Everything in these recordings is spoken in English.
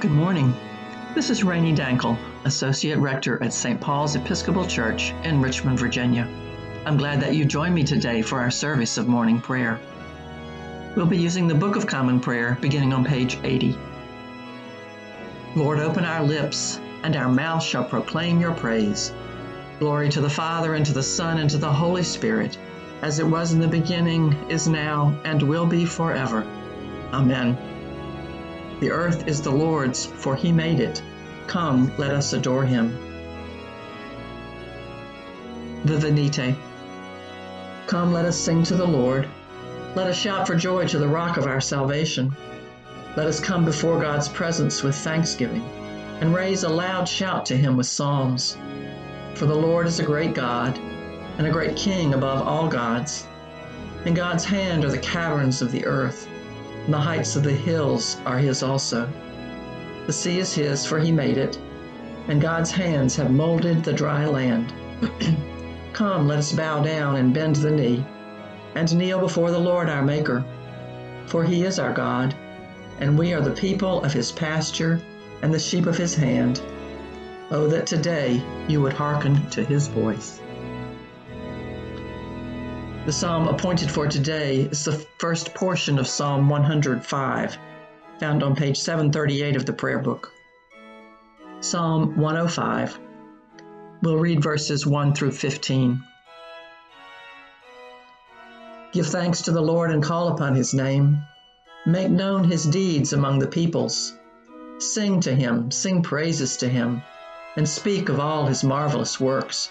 Good morning. This is Rainey Dankel, Associate Rector at St. Paul's Episcopal Church in Richmond, Virginia. I'm glad that you joined me today for our service of morning prayer. We'll be using the Book of Common Prayer beginning on page 80. Lord, open our lips, and our mouth shall proclaim your praise. Glory to the Father, and to the Son, and to the Holy Spirit, as it was in the beginning, is now, and will be forever. Amen. The earth is the Lord's, for he made it. Come, let us adore him. The Venite. Come, let us sing to the Lord. Let us shout for joy to the rock of our salvation. Let us come before God's presence with thanksgiving and raise a loud shout to him with psalms. For the Lord is a great God and a great King above all gods. In God's hand are the caverns of the earth and the heights of the hills are his also. The sea is his, for he made it, and God's hands have molded the dry land. Come, let us bow down and bend the knee, and kneel before the Lord our Maker. For he is our God, and we are the people of his pasture and the sheep of his hand. Oh, that today you would hearken to his voice. The psalm appointed for today is the first portion of Psalm 105, found on page 738 of the prayer book. Psalm 105. We'll read verses 1 through 15. Give thanks to the Lord and call upon his name. Make known his deeds among the peoples. Sing to him, sing praises to him, and speak of all his marvelous works.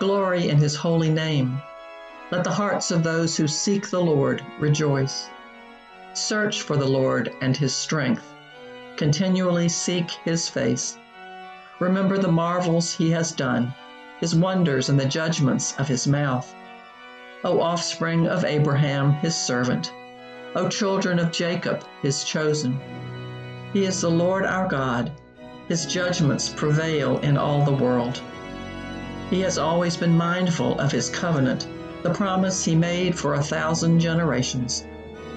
Glory in his holy name let the hearts of those who seek the Lord rejoice. Search for the Lord and his strength. Continually seek his face. Remember the marvels he has done, his wonders and the judgments of his mouth. O offspring of Abraham, his servant, O children of Jacob, his chosen. He is the Lord our God. His judgments prevail in all the world. He has always been mindful of his covenant the promise he made for a thousand generations,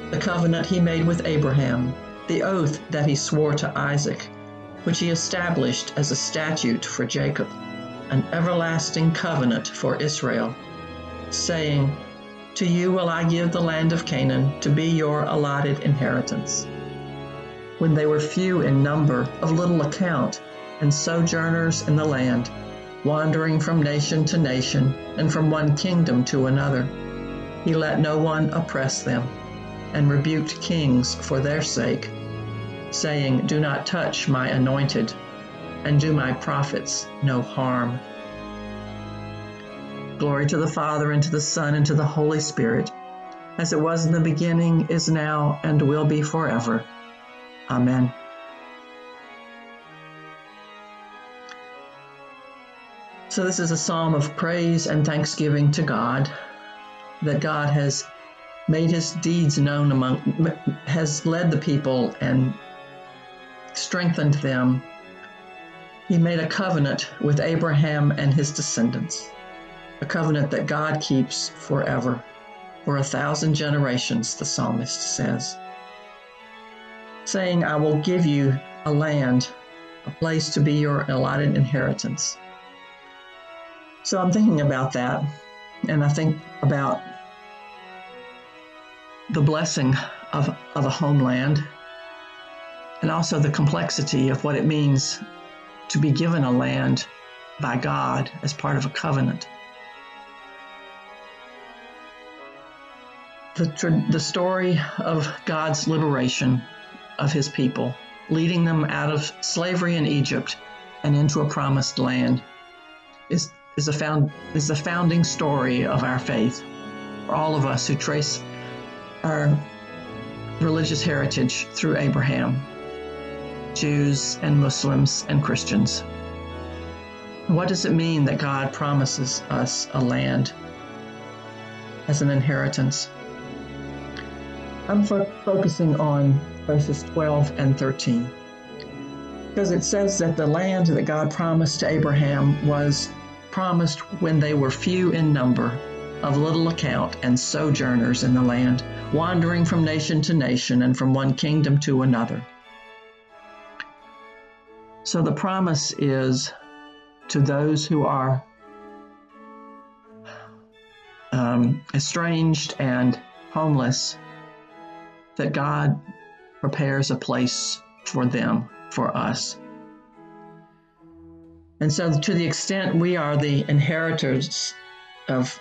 the covenant he made with Abraham, the oath that he swore to Isaac, which he established as a statute for Jacob, an everlasting covenant for Israel, saying, To you will I give the land of Canaan to be your allotted inheritance. When they were few in number, of little account, and sojourners in the land, wandering from nation to nation and from one kingdom to another. He let no one oppress them, and rebuked kings for their sake, saying, Do not touch my anointed, and do my prophets no harm. Glory to the Father, and to the Son, and to the Holy Spirit, as it was in the beginning, is now, and will be forever. Amen. So, this is a psalm of praise and thanksgiving to God that God has made his deeds known among, has led the people and strengthened them. He made a covenant with Abraham and his descendants, a covenant that God keeps forever, for a thousand generations, the psalmist says, saying, I will give you a land, a place to be your allotted inheritance. So I'm thinking about that, and I think about the blessing of, of a homeland and also the complexity of what it means to be given a land by God as part of a covenant. The, the story of God's liberation of his people, leading them out of slavery in Egypt and into a promised land, is is the, found, is the founding story of our faith. For all of us who trace our religious heritage through Abraham, Jews and Muslims and Christians. What does it mean that God promises us a land as an inheritance? I'm fo- focusing on verses 12 and 13 because it says that the land that God promised to Abraham was promised when they were few in number, of little account, and sojourners in the land, wandering from nation to nation and from one kingdom to another. So the promise is to those who are um, estranged and homeless that God prepares a place for them, for us. And so, to the extent we are the inheritors of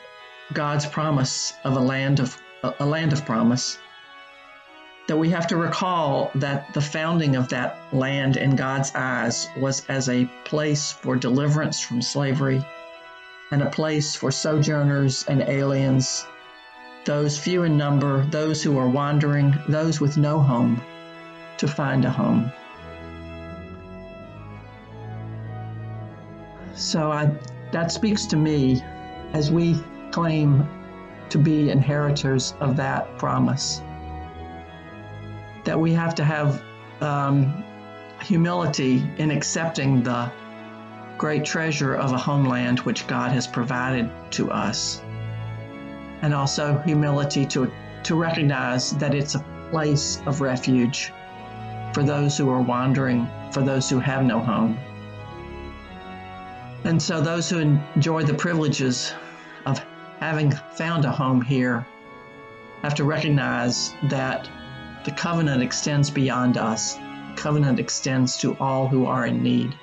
God's promise of a land of a land of promise, that we have to recall that the founding of that land in God's eyes was as a place for deliverance from slavery and a place for sojourners and aliens, those few in number, those who are wandering, those with no home, to find a home. So I, that speaks to me as we claim to be inheritors of that promise that we have to have um, humility in accepting the great treasure of a homeland which God has provided to us. And also humility to, to recognize that it's a place of refuge for those who are wandering, for those who have no home. And so, those who enjoy the privileges of having found a home here have to recognize that the covenant extends beyond us. The covenant extends to all who are in need.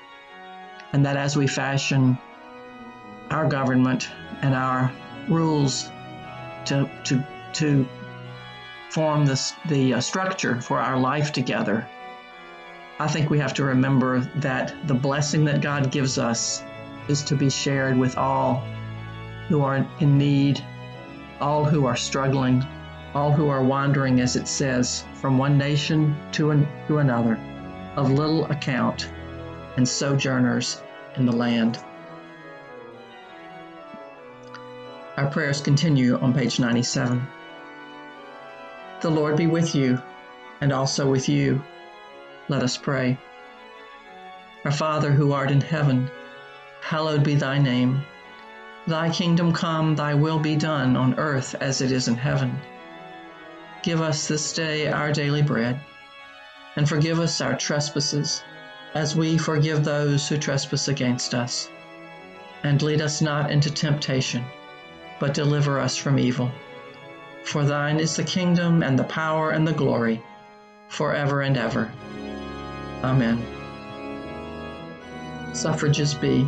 And that as we fashion our government and our rules to, to, to form this, the uh, structure for our life together, I think we have to remember that the blessing that God gives us is to be shared with all who are in need, all who are struggling, all who are wandering, as it says, from one nation to, an, to another, of little account, and sojourners in the land. Our prayers continue on page 97. The Lord be with you, and also with you. Let us pray. Our Father who art in heaven, hallowed be thy name. Thy kingdom come, thy will be done on earth as it is in heaven. Give us this day our daily bread, and forgive us our trespasses, as we forgive those who trespass against us. And lead us not into temptation, but deliver us from evil. For thine is the kingdom, and the power, and the glory, forever and ever. Amen. Suffrages B.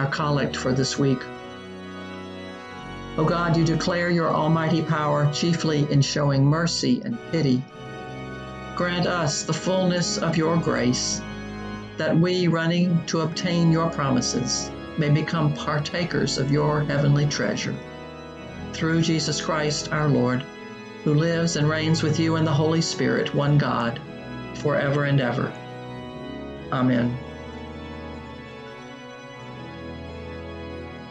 Our collect for this week O God, you declare your almighty power chiefly in showing mercy and pity. Grant us the fullness of your grace, that we, running to obtain your promises, may become partakers of your heavenly treasure. Through Jesus Christ our Lord, who lives and reigns with you in the Holy Spirit, one God, forever and ever. Amen.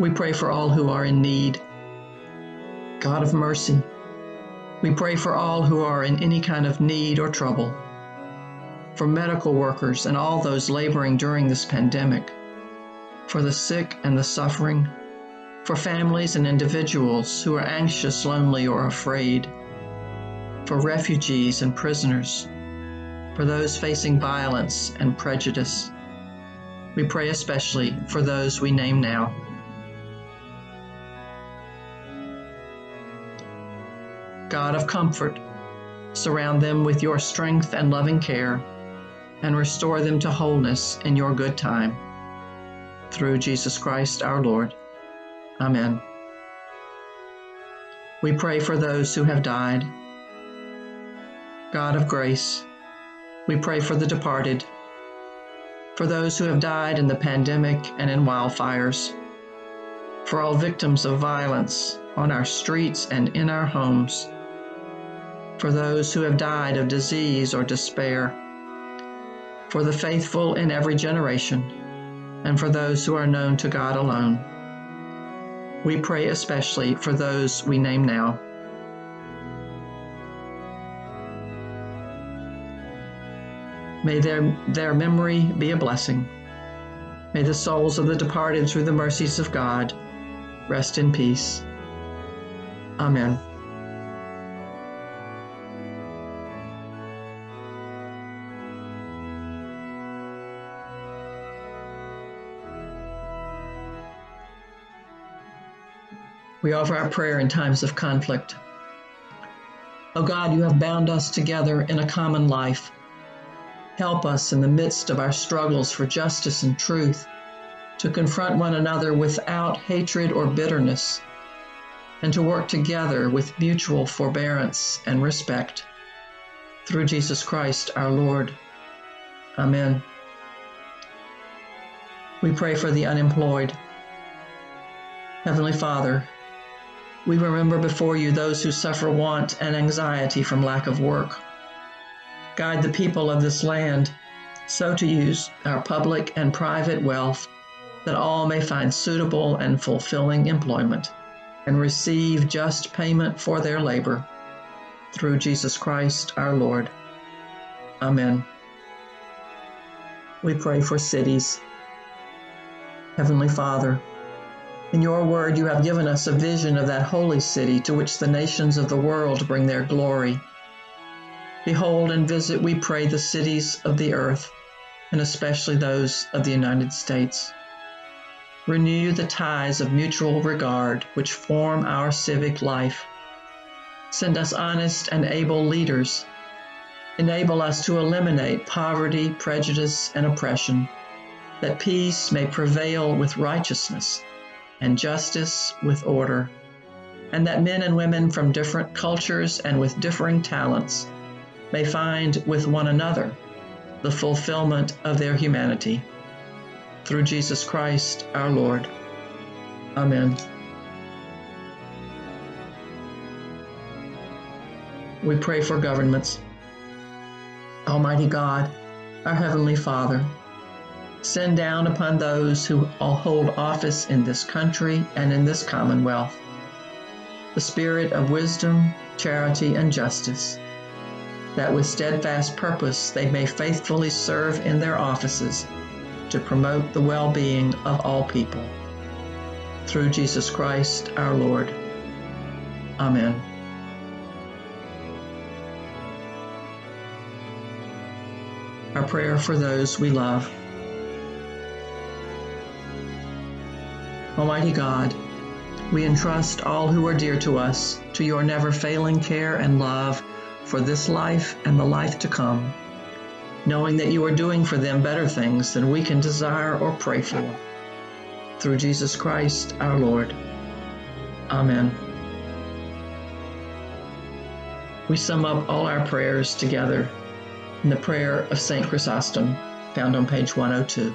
We pray for all who are in need. God of mercy, we pray for all who are in any kind of need or trouble. for medical workers and all those laboring during this pandemic, for the sick and the suffering, for families and individuals who are anxious, lonely, or afraid, for refugees and prisoners, for those facing violence and prejudice. We pray especially for those we name now. God of comfort, surround them with your strength and loving care, and restore them to wholeness in your good time. Through Jesus Christ our Lord. Amen. We pray for those who have died. God of grace, we pray for the departed, for those who have died in the pandemic and in wildfires, for all victims of violence on our streets and in our homes for those who have died of disease or despair, for the faithful in every generation, and for those who are known to God alone. We pray especially for those we name now. May their, their memory be a blessing. May the souls of the departed, through the mercies of God, rest in peace. Amen. We offer our prayer in times of conflict. O oh God, you have bound us together in a common life. Help us in the midst of our struggles for justice and truth to confront one another without hatred or bitterness, and to work together with mutual forbearance and respect. Through Jesus Christ our Lord. Amen. We pray for the unemployed. Heavenly Father, we remember before you those who suffer want and anxiety from lack of work. Guide the people of this land so to use our public and private wealth that all may find suitable and fulfilling employment and receive just payment for their labor. Through Jesus Christ our Lord. Amen. We pray for cities. Heavenly Father, in your word, you have given us a vision of that holy city to which the nations of the world bring their glory. Behold and visit, we pray, the cities of the earth, and especially those of the United States. Renew the ties of mutual regard which form our civic life. Send us honest and able leaders. Enable us to eliminate poverty, prejudice, and oppression, that peace may prevail with righteousness and justice with order, and that men and women from different cultures and with differing talents may find with one another the fulfillment of their humanity. Through Jesus Christ our Lord. Amen. We pray for governments. Almighty God, our Heavenly Father, send down upon those who hold office in this country and in this commonwealth the spirit of wisdom, charity, and justice, that with steadfast purpose they may faithfully serve in their offices to promote the well being of all people. Through Jesus Christ our Lord. Amen. Our prayer for those we love. Almighty God, we entrust all who are dear to us to your never failing care and love for this life and the life to come, knowing that you are doing for them better things than we can desire or pray for. Through Jesus Christ our Lord. Amen. We sum up all our prayers together in the prayer of St. Chrysostom, found on page 102.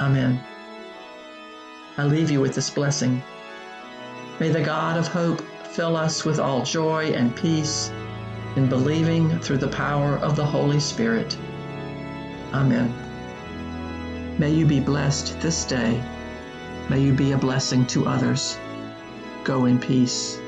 Amen. I leave you with this blessing. May the God of hope fill us with all joy and peace in believing through the power of the Holy Spirit. Amen. May you be blessed this day. May you be a blessing to others. Go in peace.